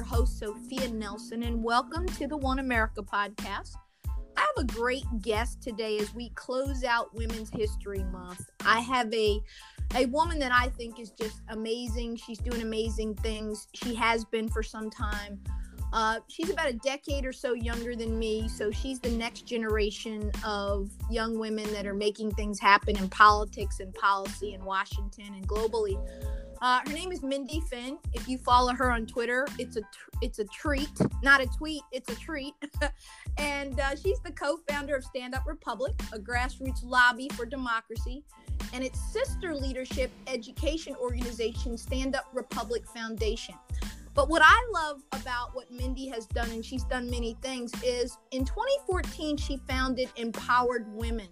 your host, Sophia Nelson, and welcome to the One America podcast. I have a great guest today as we close out Women's History Month. I have a a woman that I think is just amazing. She's doing amazing things. She has been for some time. Uh, she's about a decade or so younger than me, so she's the next generation of young women that are making things happen in politics and policy in Washington and globally. Uh, her name is Mindy Finn. If you follow her on Twitter, it's a tr- it's a treat, not a tweet, it's a treat. and uh, she's the co-founder of Stand Up Republic, a grassroots lobby for democracy, and its sister leadership education organization, Stand Up Republic Foundation. But what I love about what Mindy has done, and she's done many things, is in 2014 she founded Empowered Women.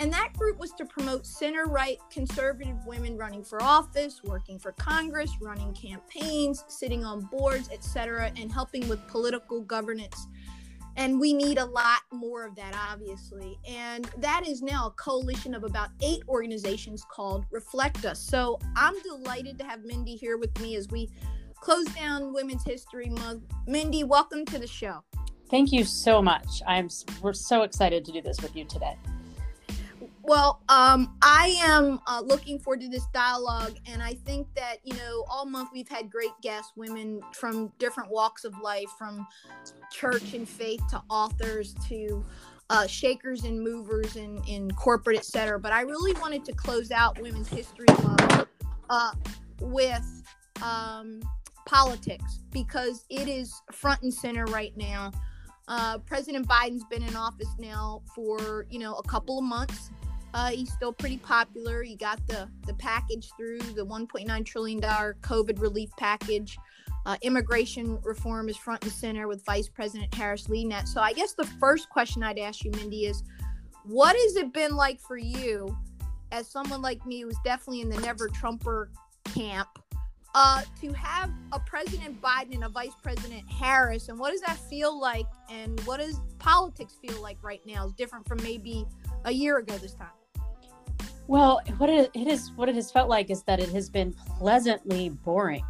And that group was to promote center right conservative women running for office, working for Congress, running campaigns, sitting on boards, etc., and helping with political governance. And we need a lot more of that, obviously. And that is now a coalition of about eight organizations called Reflect Us. So I'm delighted to have Mindy here with me as we close down Women's History Month. Mindy, welcome to the show. Thank you so much. I'm we're so excited to do this with you today. Well, um, I am uh, looking forward to this dialogue, and I think that you know, all month we've had great guests, women from different walks of life, from church and faith to authors to uh, shakers and movers in, in corporate, etc. But I really wanted to close out Women's History Month uh, with um, politics because it is front and center right now. Uh, President Biden's been in office now for you know a couple of months. Uh, he's still pretty popular. He got the the package through the 1.9 trillion dollar COVID relief package. Uh, immigration reform is front and center with Vice President Harris leading that. So I guess the first question I'd ask you, Mindy, is what has it been like for you, as someone like me who's definitely in the never Trumper camp, uh, to have a President Biden and a Vice President Harris, and what does that feel like, and what does politics feel like right now? Is different from maybe a year ago this time. Well, what it, it is, what it has felt like is that it has been pleasantly boring,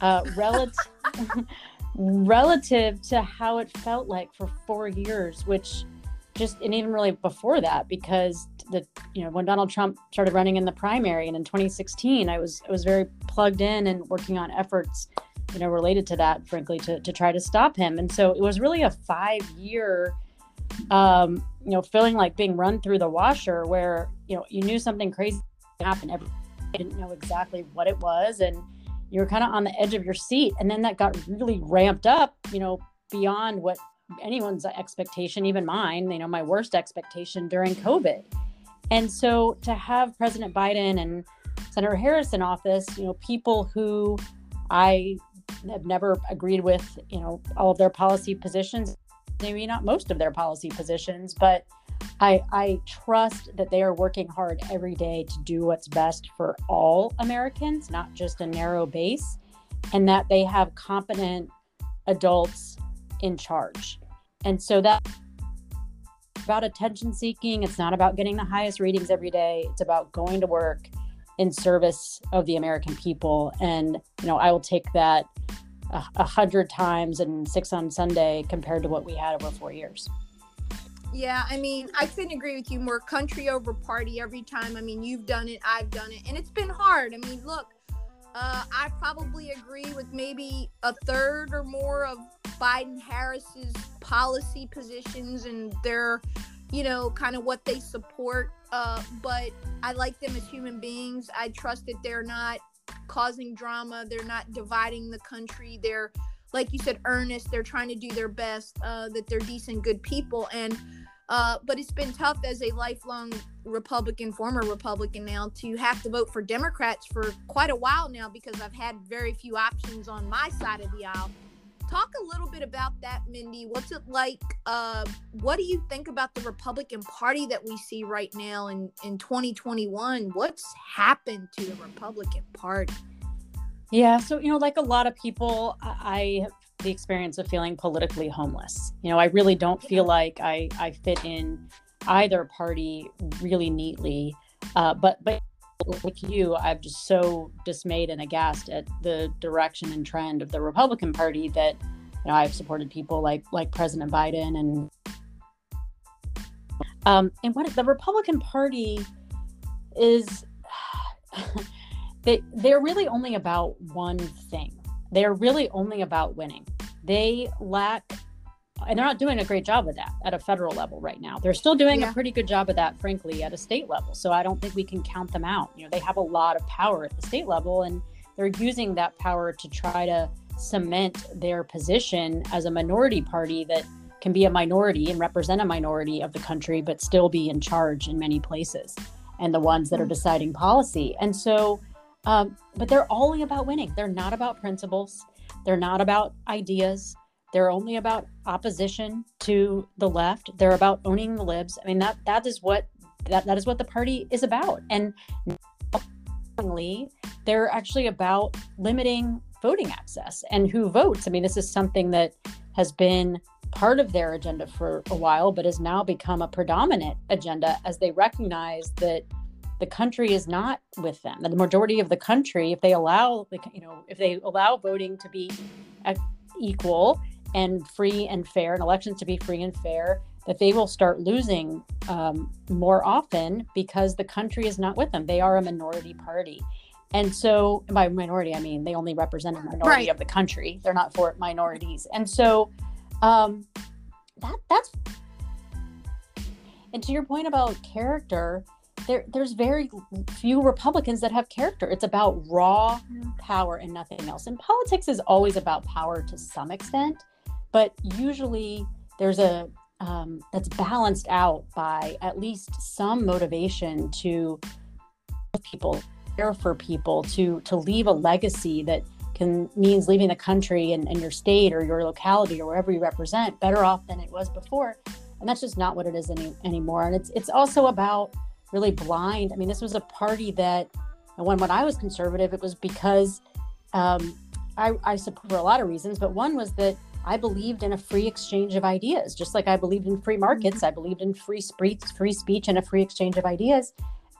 uh, relative relative to how it felt like for four years, which just and even really before that, because the you know when Donald Trump started running in the primary and in 2016, I was I was very plugged in and working on efforts, you know, related to that, frankly, to to try to stop him. And so it was really a five year um, you know, feeling like being run through the washer where, you know, you knew something crazy happened every didn't know exactly what it was and you were kind of on the edge of your seat and then that got really ramped up, you know, beyond what anyone's expectation, even mine, you know, my worst expectation during COVID. And so to have President Biden and Senator Harris in office, you know, people who I have never agreed with, you know, all of their policy positions maybe not most of their policy positions, but I, I trust that they are working hard every day to do what's best for all Americans, not just a narrow base, and that they have competent adults in charge. And so that about attention seeking. It's not about getting the highest ratings every day. It's about going to work in service of the American people. And, you know, I will take that a hundred times and six on Sunday compared to what we had over four years. Yeah, I mean, I couldn't agree with you more. Country over party every time. I mean, you've done it, I've done it, and it's been hard. I mean, look, uh, I probably agree with maybe a third or more of Biden Harris's policy positions and their, you know, kind of what they support. Uh, but I like them as human beings. I trust that they're not causing drama. They're not dividing the country. They're, like you said, earnest. They're trying to do their best. Uh, that they're decent, good people. And uh, but it's been tough as a lifelong Republican, former Republican now, to have to vote for Democrats for quite a while now because I've had very few options on my side of the aisle talk a little bit about that mindy. What's it like uh, what do you think about the republican party that we see right now in, in 2021 what's happened to the republican party? Yeah so you know like a lot of people i have the experience of feeling politically homeless. You know i really don't feel like i i fit in either party really neatly uh, but but like you, I'm just so dismayed and aghast at the direction and trend of the Republican Party that you know I've supported people like like President Biden and um, and what the Republican Party is they they're really only about one thing. They're really only about winning. They lack and they're not doing a great job of that at a federal level right now. They're still doing yeah. a pretty good job of that, frankly, at a state level. So I don't think we can count them out. You know, they have a lot of power at the state level, and they're using that power to try to cement their position as a minority party that can be a minority and represent a minority of the country, but still be in charge in many places and the ones that are mm. deciding policy. And so, um, but they're only about winning. They're not about principles. They're not about ideas. They're only about opposition to the left. They're about owning the libs. I mean that that is what that, that is what the party is about. And they're actually about limiting voting access and who votes. I mean, this is something that has been part of their agenda for a while, but has now become a predominant agenda as they recognize that the country is not with them. The majority of the country, if they allow, you know, if they allow voting to be equal and free and fair, and elections to be free and fair, that they will start losing um, more often because the country is not with them. They are a minority party. And so, by minority, I mean they only represent a minority right. of the country. They're not for minorities. And so, um, that that's. And to your point about character, there there's very few Republicans that have character. It's about raw power and nothing else. And politics is always about power to some extent, but usually there's a um, that's balanced out by at least some motivation to people care for people to to leave a legacy that can means leaving the country and, and your state or your locality or wherever you represent better off than it was before. And that's just not what it is any, anymore. And it's it's also about really blind. I mean, this was a party that, when when I was conservative, it was because um, I, I support for a lot of reasons, but one was that I believed in a free exchange of ideas, just like I believed in free markets. I believed in free speech, free speech, and a free exchange of ideas.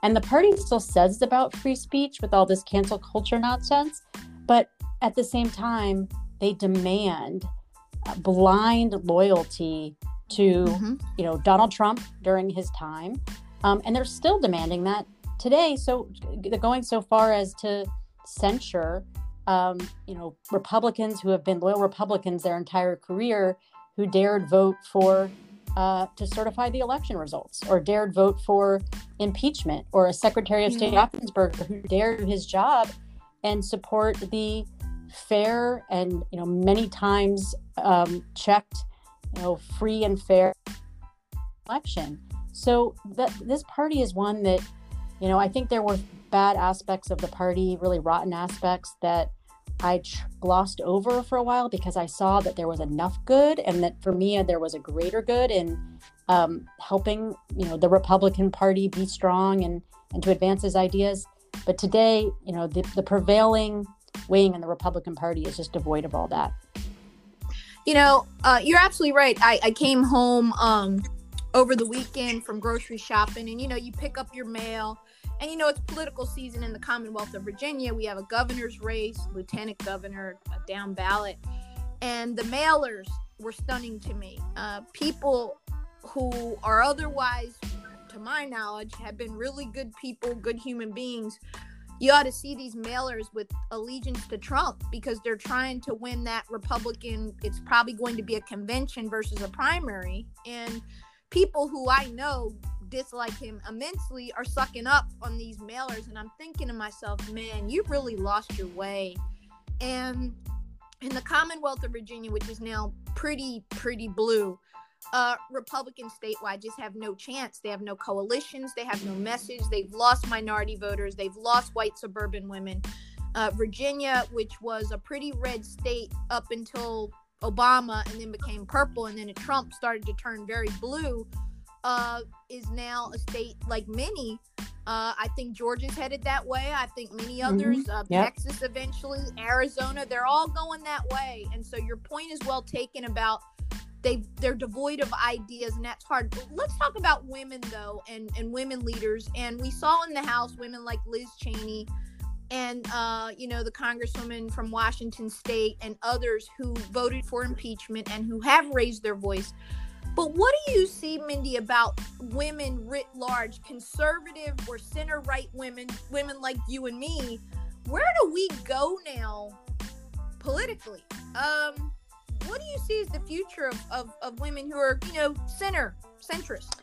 And the party still says it's about free speech with all this cancel culture nonsense, but at the same time, they demand blind loyalty to, mm-hmm. you know, Donald Trump during his time, um, and they're still demanding that today. So they're going so far as to censure, um, you know, Republicans who have been loyal Republicans their entire career who dared vote for uh, to certify the election results or dared vote for impeachment or a Secretary of State yeah. who dared do his job and support the fair and you know many times um, checked you know free and fair election so that this party is one that, you know, I think there were bad aspects of the party, really rotten aspects that I glossed over for a while because I saw that there was enough good, and that for me there was a greater good in um, helping, you know, the Republican Party be strong and and to advance his ideas. But today, you know, the, the prevailing wing in the Republican Party is just devoid of all that. You know, uh, you're absolutely right. I, I came home um, over the weekend from grocery shopping and you know you pick up your mail and you know it's political season in the commonwealth of virginia we have a governor's race lieutenant governor a down ballot and the mailers were stunning to me uh, people who are otherwise to my knowledge have been really good people good human beings you ought to see these mailers with allegiance to Trump because they're trying to win that Republican. It's probably going to be a convention versus a primary. And people who I know dislike him immensely are sucking up on these mailers and I'm thinking to myself, man, you really lost your way. And in the Commonwealth of Virginia, which is now pretty, pretty blue, uh, Republicans statewide just have no chance. They have no coalitions. They have no message. They've lost minority voters. They've lost white suburban women. Uh, Virginia, which was a pretty red state up until Obama and then became purple and then Trump started to turn very blue, uh, is now a state like many. Uh, I think Georgia's headed that way. I think many mm-hmm. others, mm-hmm. uh, yep. Texas eventually, Arizona, they're all going that way. And so your point is well taken about they they're devoid of ideas and that's hard let's talk about women though and and women leaders and we saw in the house women like liz cheney and uh, you know the congresswoman from washington state and others who voted for impeachment and who have raised their voice but what do you see mindy about women writ large conservative or center right women women like you and me where do we go now politically um what do you see as the future of, of, of women who are, you know, center, centrist?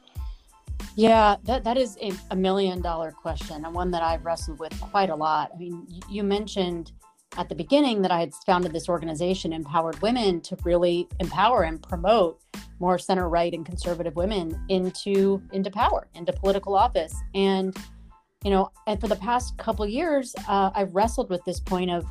Yeah, that, that is a, a million dollar question and one that I've wrestled with quite a lot. I mean, you mentioned at the beginning that I had founded this organization, Empowered Women, to really empower and promote more center right and conservative women into into power, into political office. And you know, and for the past couple years, uh, I've wrestled with this point of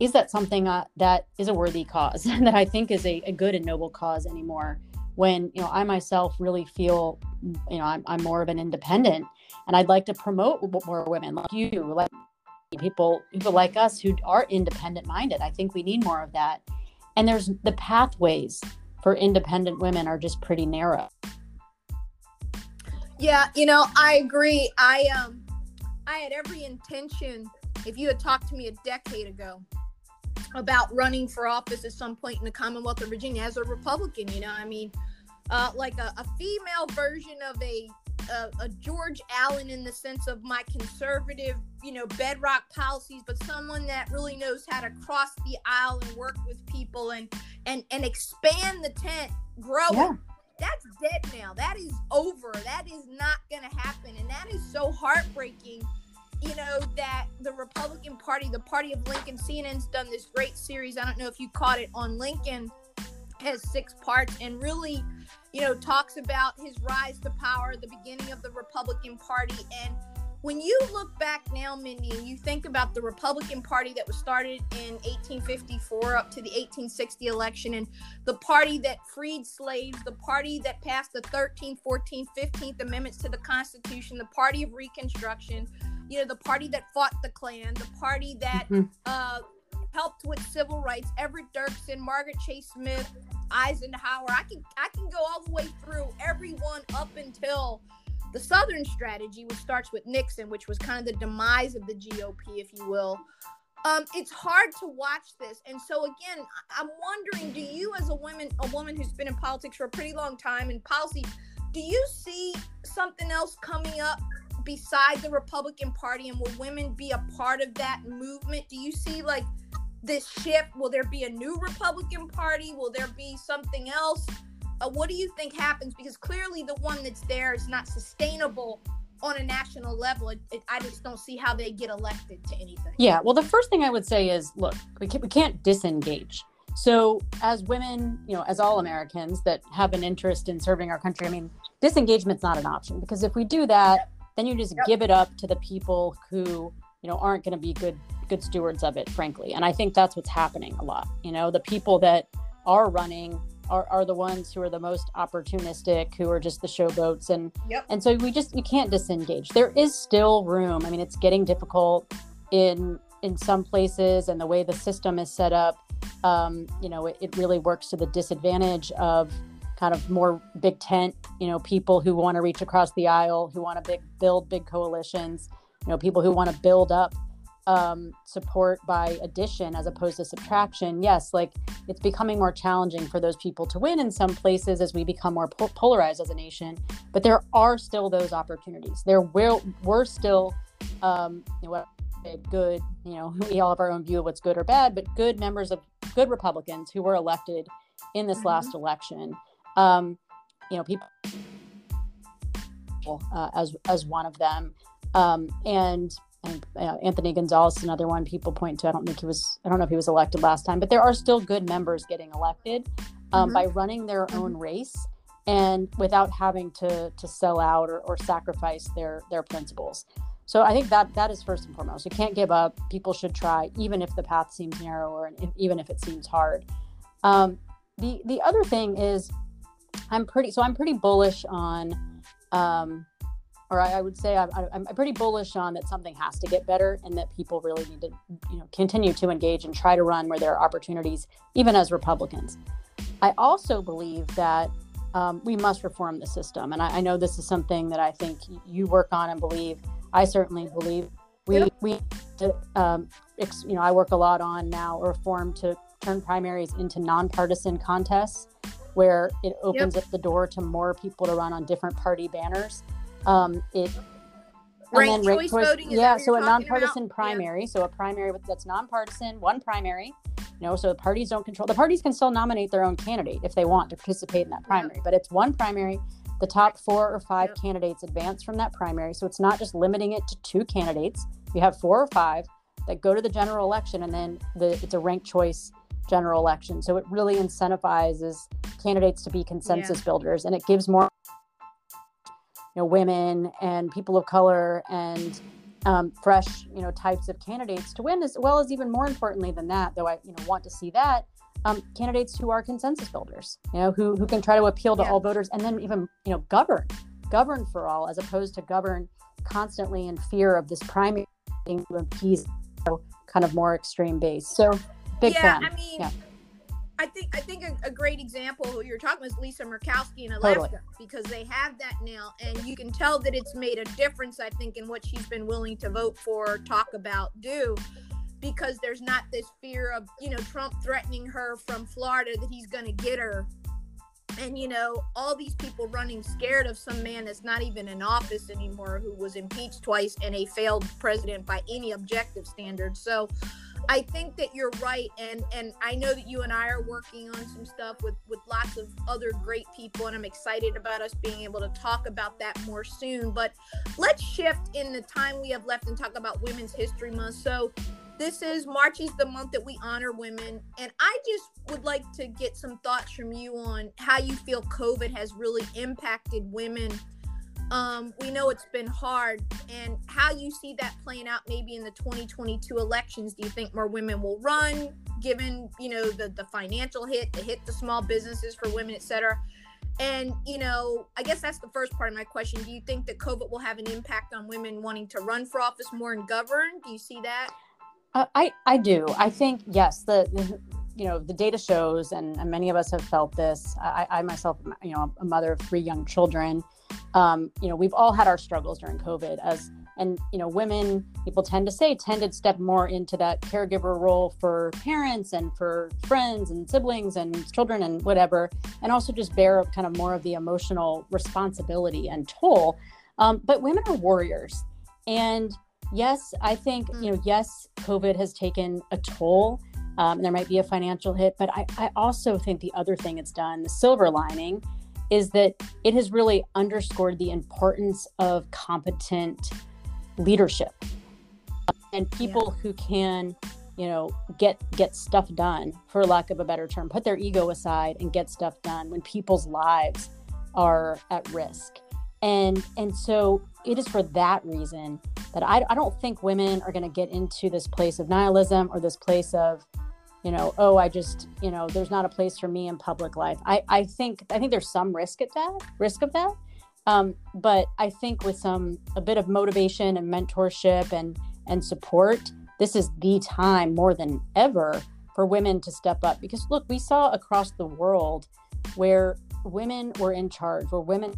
is that something uh, that is a worthy cause that I think is a, a, good and noble cause anymore? When you know I myself really feel you know I'm, I'm more of an independent, and I'd like to promote more women like you, like people people like us who are independent minded. I think we need more of that. And there's the pathways for independent women are just pretty narrow. Yeah, you know, I agree. I um I had every intention if you had talked to me a decade ago about running for office at some point in the Commonwealth of Virginia as a Republican. You know, I mean, uh, like a, a, female version of a, a, a George Allen in the sense of my conservative, you know, bedrock policies, but someone that really knows how to cross the aisle and work with people and and and expand the tent, grow yeah. it. That's dead now. That is over. That is not going to happen, and that is so heartbreaking you know, that the Republican Party, the party of Lincoln, CNN's done this great series. I don't know if you caught it on Lincoln, has six parts and really, you know, talks about his rise to power, the beginning of the Republican Party. And when you look back now, Mindy, and you think about the Republican Party that was started in 1854 up to the 1860 election, and the party that freed slaves, the party that passed the 13th, 14th, 15th Amendments to the Constitution, the party of Reconstruction, you know, the party that fought the Klan, the party that mm-hmm. uh, helped with civil rights, Everett Dirksen, Margaret Chase Smith, Eisenhower. I can I can go all the way through everyone up until the Southern strategy, which starts with Nixon, which was kind of the demise of the GOP, if you will. Um, it's hard to watch this, and so again, I'm wondering: Do you, as a woman, a woman who's been in politics for a pretty long time in policy, do you see something else coming up beside the Republican Party, and will women be a part of that movement? Do you see like this shift? Will there be a new Republican Party? Will there be something else? Uh, what do you think happens? Because clearly, the one that's there is not sustainable on a national level. It, it, I just don't see how they get elected to anything. Yeah. Well, the first thing I would say is, look, we can't, we can't disengage. So, as women, you know, as all Americans that have an interest in serving our country, I mean, disengagement's not an option because if we do that, then you just yep. give it up to the people who you know aren't going to be good good stewards of it frankly and i think that's what's happening a lot you know the people that are running are, are the ones who are the most opportunistic who are just the showboats. And yep. and so we just you can't disengage. There is still room. I mean it's getting difficult in in some places and the way the system is set up um, you know it, it really works to the disadvantage of kind of more big tent, you know, people who want to reach across the aisle, who want to big, build big coalitions, you know, people who want to build up um, support by addition as opposed to subtraction. Yes, like it's becoming more challenging for those people to win in some places as we become more po- polarized as a nation. But there are still those opportunities. There will we're still, um, you know, good. You know, we all have our own view of what's good or bad, but good members of good Republicans who were elected in this mm-hmm. last election um, you know, people uh, as as one of them, um, and, and uh, Anthony Gonzalez, another one people point to. I don't think he was. I don't know if he was elected last time, but there are still good members getting elected um, mm-hmm. by running their own race and without having to to sell out or, or sacrifice their their principles. So I think that that is first and foremost. You can't give up. People should try, even if the path seems narrow or even if it seems hard. Um, the the other thing is I'm pretty so I'm pretty bullish on um or I, I would say I'm, I'm pretty bullish on that something has to get better and that people really need to you know continue to engage and try to run where there are opportunities even as Republicans. I also believe that um, we must reform the system. And I, I, know this is something that I think you work on and believe. I certainly believe we, we um, ex, you know, I work a lot on now reform to turn primaries into nonpartisan contests where it opens yep. up the door to more people to run on different party banners. Um, it choice, choice voting. yeah, so a nonpartisan about? primary. Yeah. So a primary that's nonpartisan, one primary. You know, so the parties don't control. The parties can still nominate their own candidate if they want to participate in that primary, but it's one primary. The top four or five yep. candidates advance from that primary. So it's not just limiting it to two candidates. You have four or five that go to the general election, and then the, it's a ranked choice general election. So it really incentivizes candidates to be consensus yeah. builders, and it gives more you know women and people of color and um, fresh you know types of candidates to win as well as even more importantly than that though i you know want to see that um, candidates who are consensus builders you know who, who can try to appeal to yeah. all voters and then even you know govern govern for all as opposed to govern constantly in fear of this primary to appease you know, kind of more extreme base. So big yeah, fan. I mean, yeah I think I think a, a, great example who you're talking about is Lisa Murkowski in Alaska totally. because they have that now, and you can tell that it's made a difference. I think in what she's been willing to vote for, talk about, do, because there's not this fear of you know Trump threatening her from Florida that he's going to get her, and you know all these people running scared of some man that's not even in office anymore who was impeached twice and a failed president by any objective standard. So I think that you're right, and and I know that you and I are working on some stuff with with lots of other great people, and I'm excited about us being able to talk about that more soon. But let's shift in the time we have left and talk about Women's History Month. So this is March is the month that we honor women, and I just would like to get some thoughts from you on how you feel COVID has really impacted women um, we know it's been hard, and how you see that playing out maybe in the 2022 elections. Do you think more women will run, given you know the the financial hit, the hit to small businesses for women, et cetera? And you know, I guess that's the first part of my question. Do you think that COVID will have an impact on women wanting to run for office more and govern? Do you see that? Uh, I I do. I think yes. The, the you know the data shows, and, and, many of us have felt this. I, I myself, you know, a mother of three young children. Um, you know, we've all had our struggles during COVID as and you know women people tend to say tend to step more into that caregiver role for parents and for friends and siblings and children and whatever and also just bear kind of more of the emotional responsibility and toll. Um, but women are warriors. And yes i think you know yes covid has taken a toll um, there might be a financial hit but I, I also think the other thing it's done the silver lining is that it has really underscored the importance of competent leadership and people yeah. who can you know get get stuff done for lack of a better term put their ego aside and get stuff done when people's lives are at risk and and so it is for that reason that i, I don't think women are going to get into this place of nihilism or this place of you know oh i just you know there's not a place for me in public life. I i think i think there's some risk at that risk of that. Um, but i think with some a bit of motivation and mentorship and and support this is the time more than ever for women to step up. Because look we saw across the world where women were in charge where women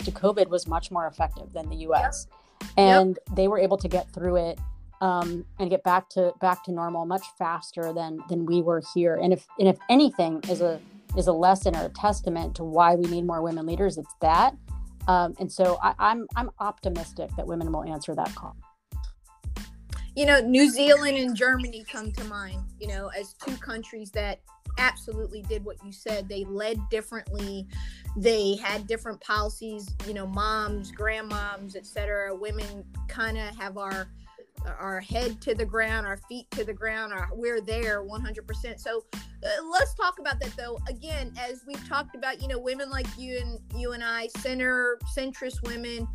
to covid was much more effective than the us yep. and yep. they were able to get through it um, and get back to back to normal much faster than than we were here. And if and if anything is a is a lesson or a testament to why we need more women leaders, it's that. Um, and so I, I'm I'm optimistic that women will answer that call. You know, New Zealand and Germany come to mind. You know, as two countries that absolutely did what you said. They led differently. They had different policies. You know, moms, grandmoms, etc. Women kind of have our our head to the ground, our feet to the ground, our, we're there 100%. So uh, let's talk about that though. Again, as we've talked about, you know, women like you and you and I, center centrist women.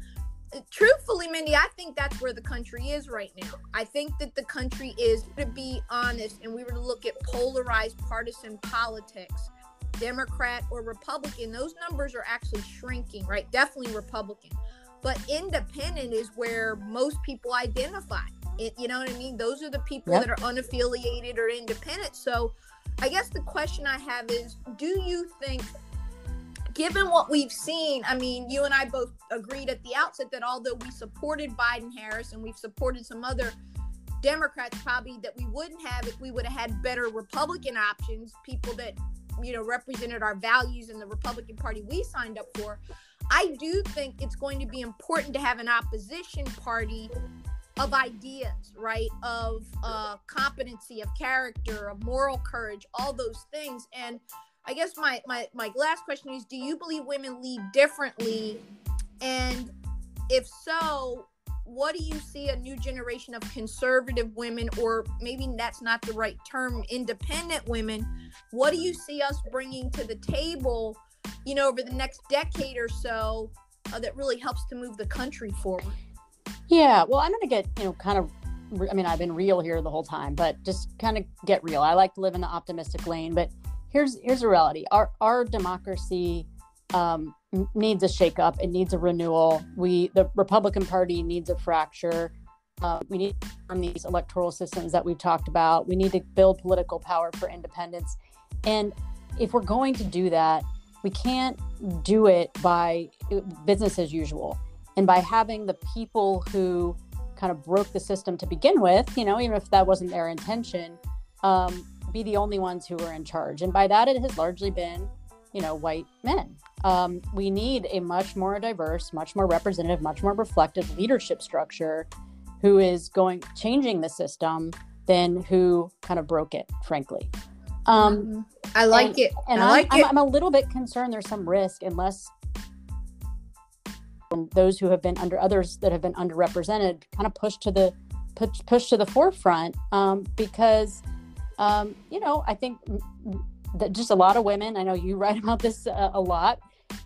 Truthfully, Mindy, I think that's where the country is right now. I think that the country is, to be honest, and we were to look at polarized partisan politics, Democrat or Republican, those numbers are actually shrinking, right? Definitely Republican but independent is where most people identify it, you know what I mean? Those are the people yep. that are unaffiliated or independent. So I guess the question I have is do you think given what we've seen, I mean, you and I both agreed at the outset that although we supported Biden Harris and we've supported some other Democrats probably that we wouldn't have if we would have had better Republican options, people that, you know, represented our values in the Republican Party we signed up for. I do think it's going to be important to have an opposition party of ideas, right? Of uh, competency, of character, of moral courage, all those things. And I guess my, my my last question is: Do you believe women lead differently? And if so, what do you see a new generation of conservative women, or maybe that's not the right term, independent women? What do you see us bringing to the table? You know, over the next decade or so, uh, that really helps to move the country forward. Yeah, well, I'm going to get, you know, kind of, I mean, I've been real here the whole time, but just kind of get real. I like to live in the optimistic lane, but here's here's a reality. Our our democracy um, needs a shakeup. It needs a renewal. We the Republican Party needs a fracture. Uh, we need on these electoral systems that we've talked about. We need to build political power for independents, and if we're going to do that, we can't do it by business as usual and by having the people who kind of broke the system to begin with, you know, even if that wasn't their intention, um, be the only ones who are in charge. And by that, it has largely been, you know, white men. Um, we need a much more diverse, much more representative, much more reflective leadership structure who is going changing the system than who kind of broke it, frankly. Um, mm-hmm. I like and, it. And I I'm, like I'm, it. I'm a little bit concerned there's some risk unless those who have been under others that have been underrepresented kind of pushed to the push, push to the forefront um, because um, you know i think that just a lot of women i know you write about this a, a lot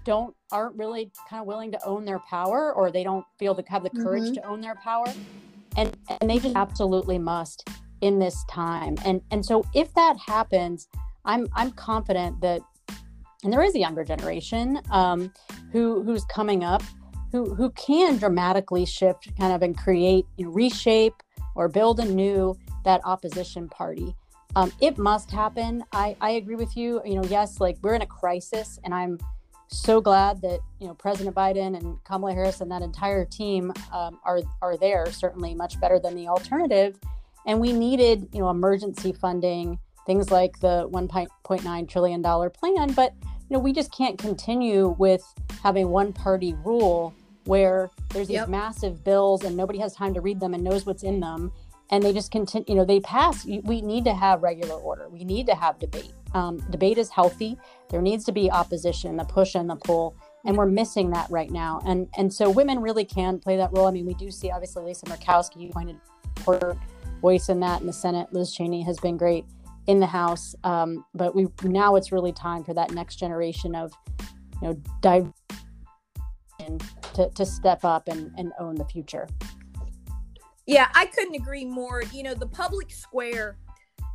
don't aren't really kind of willing to own their power or they don't feel to have the courage mm-hmm. to own their power and and they just absolutely must in this time and and so if that happens i'm i'm confident that and there is a younger generation um, who who's coming up who who can dramatically shift kind of and create you know, reshape or build anew that opposition party um, it must happen. I, I agree with you. You know yes like we're in a crisis and i'm so glad that you know president biden and kamala harris and that entire team um, are are there certainly much better than the alternative. And we needed you know emergency funding things like the 1.9 trillion dollar plan. But you know we just can't continue with having one party rule where there's these yep. massive bills and nobody has time to read them and knows what's in them and they just continue you know they pass we need to have regular order. We need to have debate. Um, debate is healthy. There needs to be opposition the push and the pull and we're missing that right now. And and so women really can play that role. I mean we do see obviously lisa murkowski you pointed her voice in that in the senate. Liz cheney has been great in the house. Um, but we now it's really time for that next generation of you know dive to, to step up and, and own the future. Yeah, I couldn't agree more. You know, the public square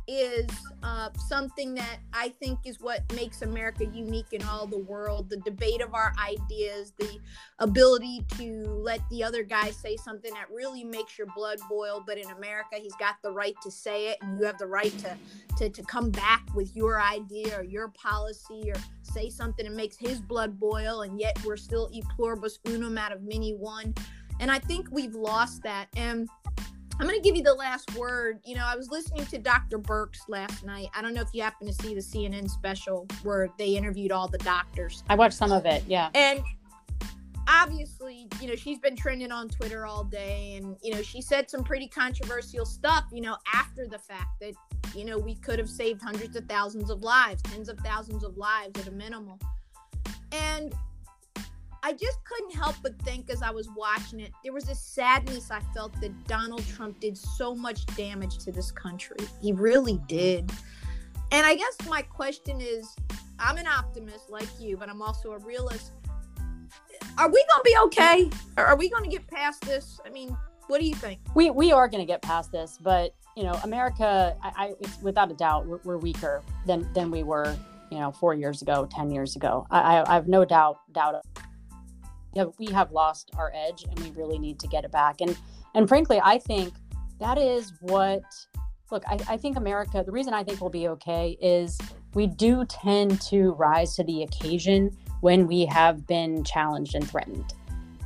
is uh, something that I think is what makes America unique in all the world. The debate of our ideas, the ability to let the other guy say something that really makes your blood boil. But in America, he's got the right to say it, and you have the right to to, to come back with your idea or your policy or say something that makes his blood boil. And yet we're still e pluribus unum out of many one. And I think we've lost that. And I'm going to give you the last word. You know, I was listening to Dr. Birx last night. I don't know if you happen to see the CNN special where they interviewed all the doctors. I watched some of it, yeah. And obviously, you know, she's been trending on Twitter all day and, you know, she said some pretty controversial stuff, you know, after the fact that, you know, we could have saved hundreds of thousands of lives, tens of thousands of lives at a minimum. And I just couldn't help but think as I was watching it, there was a sadness I felt that Donald Trump did so much damage to this country. He really did. And I guess my question is I'm an optimist like you, but I'm also a realist. Are we going to be okay? Are we going to get past this? I mean, what do you think? We we are going to get past this, but you know, America, I, I without a doubt, we're, we're, weaker than than we were, you know, four years ago, ten years ago. I, I, I have no doubt doubt have, we have lost our edge and we really need to get it back. And and frankly, I think that is what look, I, I think America, the reason I think we'll be okay is we do tend to rise to the occasion when we have been challenged and threatened.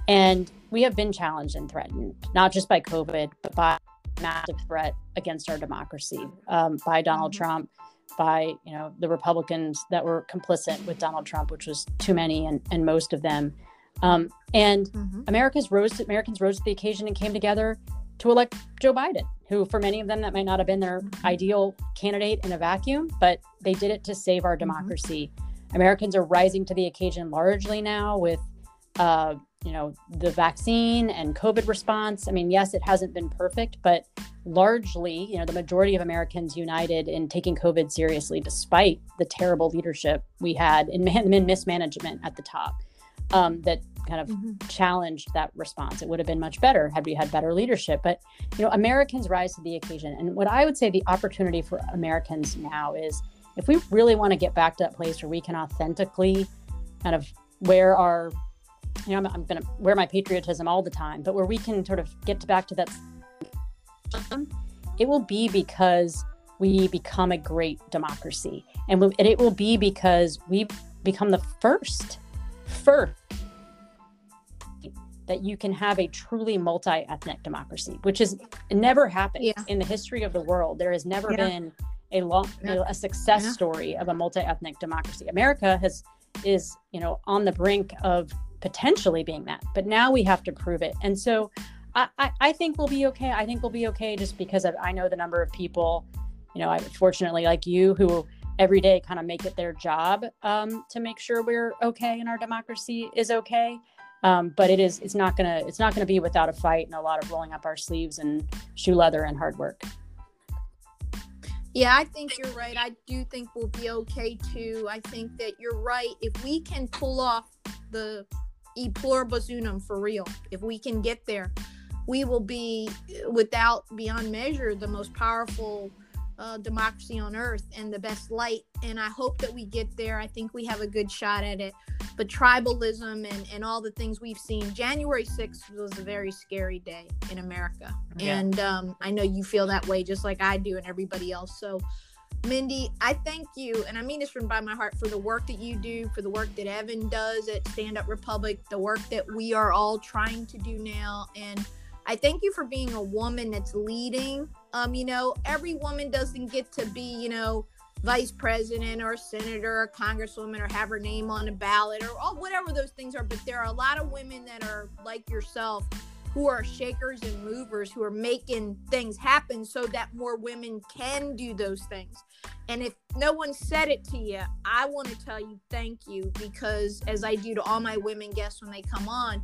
And we have been challenged and threatened, not just by COVID, but by massive threat against our democracy um, by Donald mm-hmm. Trump, by you know the Republicans that were complicit with Donald Trump, which was too many and, and most of them. Um, and mm-hmm. America's rose Americans rose to the occasion and came together to elect Joe Biden, who for many of them that might not have been their mm-hmm. ideal candidate in a vacuum, but they did it to save our mm-hmm. democracy. Mm-hmm. Americans are rising to the occasion largely now with uh, you know the vaccine and covid response i mean yes it hasn't been perfect but largely you know the majority of americans united in taking covid seriously despite the terrible leadership we had in, man- in mismanagement at the top um, that kind of mm-hmm. challenged that response. It would have been much better had we had better leadership. But you know, Americans rise to the occasion. And what I would say the opportunity for Americans now is if we really want to get back to that place where we can authentically kind of wear our you know, I'm, I'm going to wear my patriotism all the time, but where we can sort of get back to that, it will be because we become a great democracy, and, we, and it will be because we become the first, first that you can have a truly multi-ethnic democracy, which has never happened yeah. in the history of the world. There has never yeah. been a long yeah. a success story of a multi-ethnic democracy. America has is you know on the brink of potentially being that but now we have to prove it and so I, I, I think we'll be okay i think we'll be okay just because I know the number of people you know i fortunately like you who every day kind of make it their job um, to make sure we're okay and our democracy is okay um, but it is it's not gonna it's not gonna be without a fight and a lot of rolling up our sleeves and shoe leather and hard work yeah, I think you're right. I do think we'll be okay too. I think that you're right. If we can pull off the e pluribus unum for real, if we can get there, we will be without beyond measure the most powerful uh, democracy on earth and the best light. And I hope that we get there. I think we have a good shot at it. But tribalism and, and all the things we've seen, January 6th was a very scary day in America. Yeah. And um, I know you feel that way just like I do and everybody else. So, Mindy, I thank you, and I mean this from by my heart for the work that you do, for the work that Evan does at Stand Up Republic, the work that we are all trying to do now. And I thank you for being a woman that's leading. Um, you know, every woman doesn't get to be, you know, vice president or senator or congresswoman or have her name on a ballot or oh, whatever those things are. But there are a lot of women that are like yourself who are shakers and movers who are making things happen so that more women can do those things. And if no one said it to you, I want to tell you thank you because, as I do to all my women guests when they come on,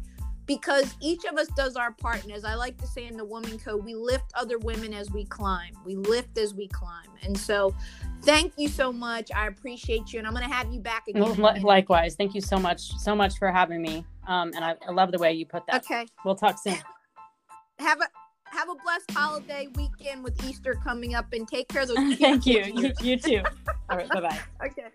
because each of us does our part. And as I like to say in the Woman Code, we lift other women as we climb. We lift as we climb. And so, thank you so much. I appreciate you. And I'm going to have you back again. Likewise. Thank you so much, so much for having me. Um, and I, I love the way you put that. Okay. We'll talk soon. Have a have a blessed holiday weekend with Easter coming up and take care of those Thank you. you. You too. All right. Bye bye. Okay.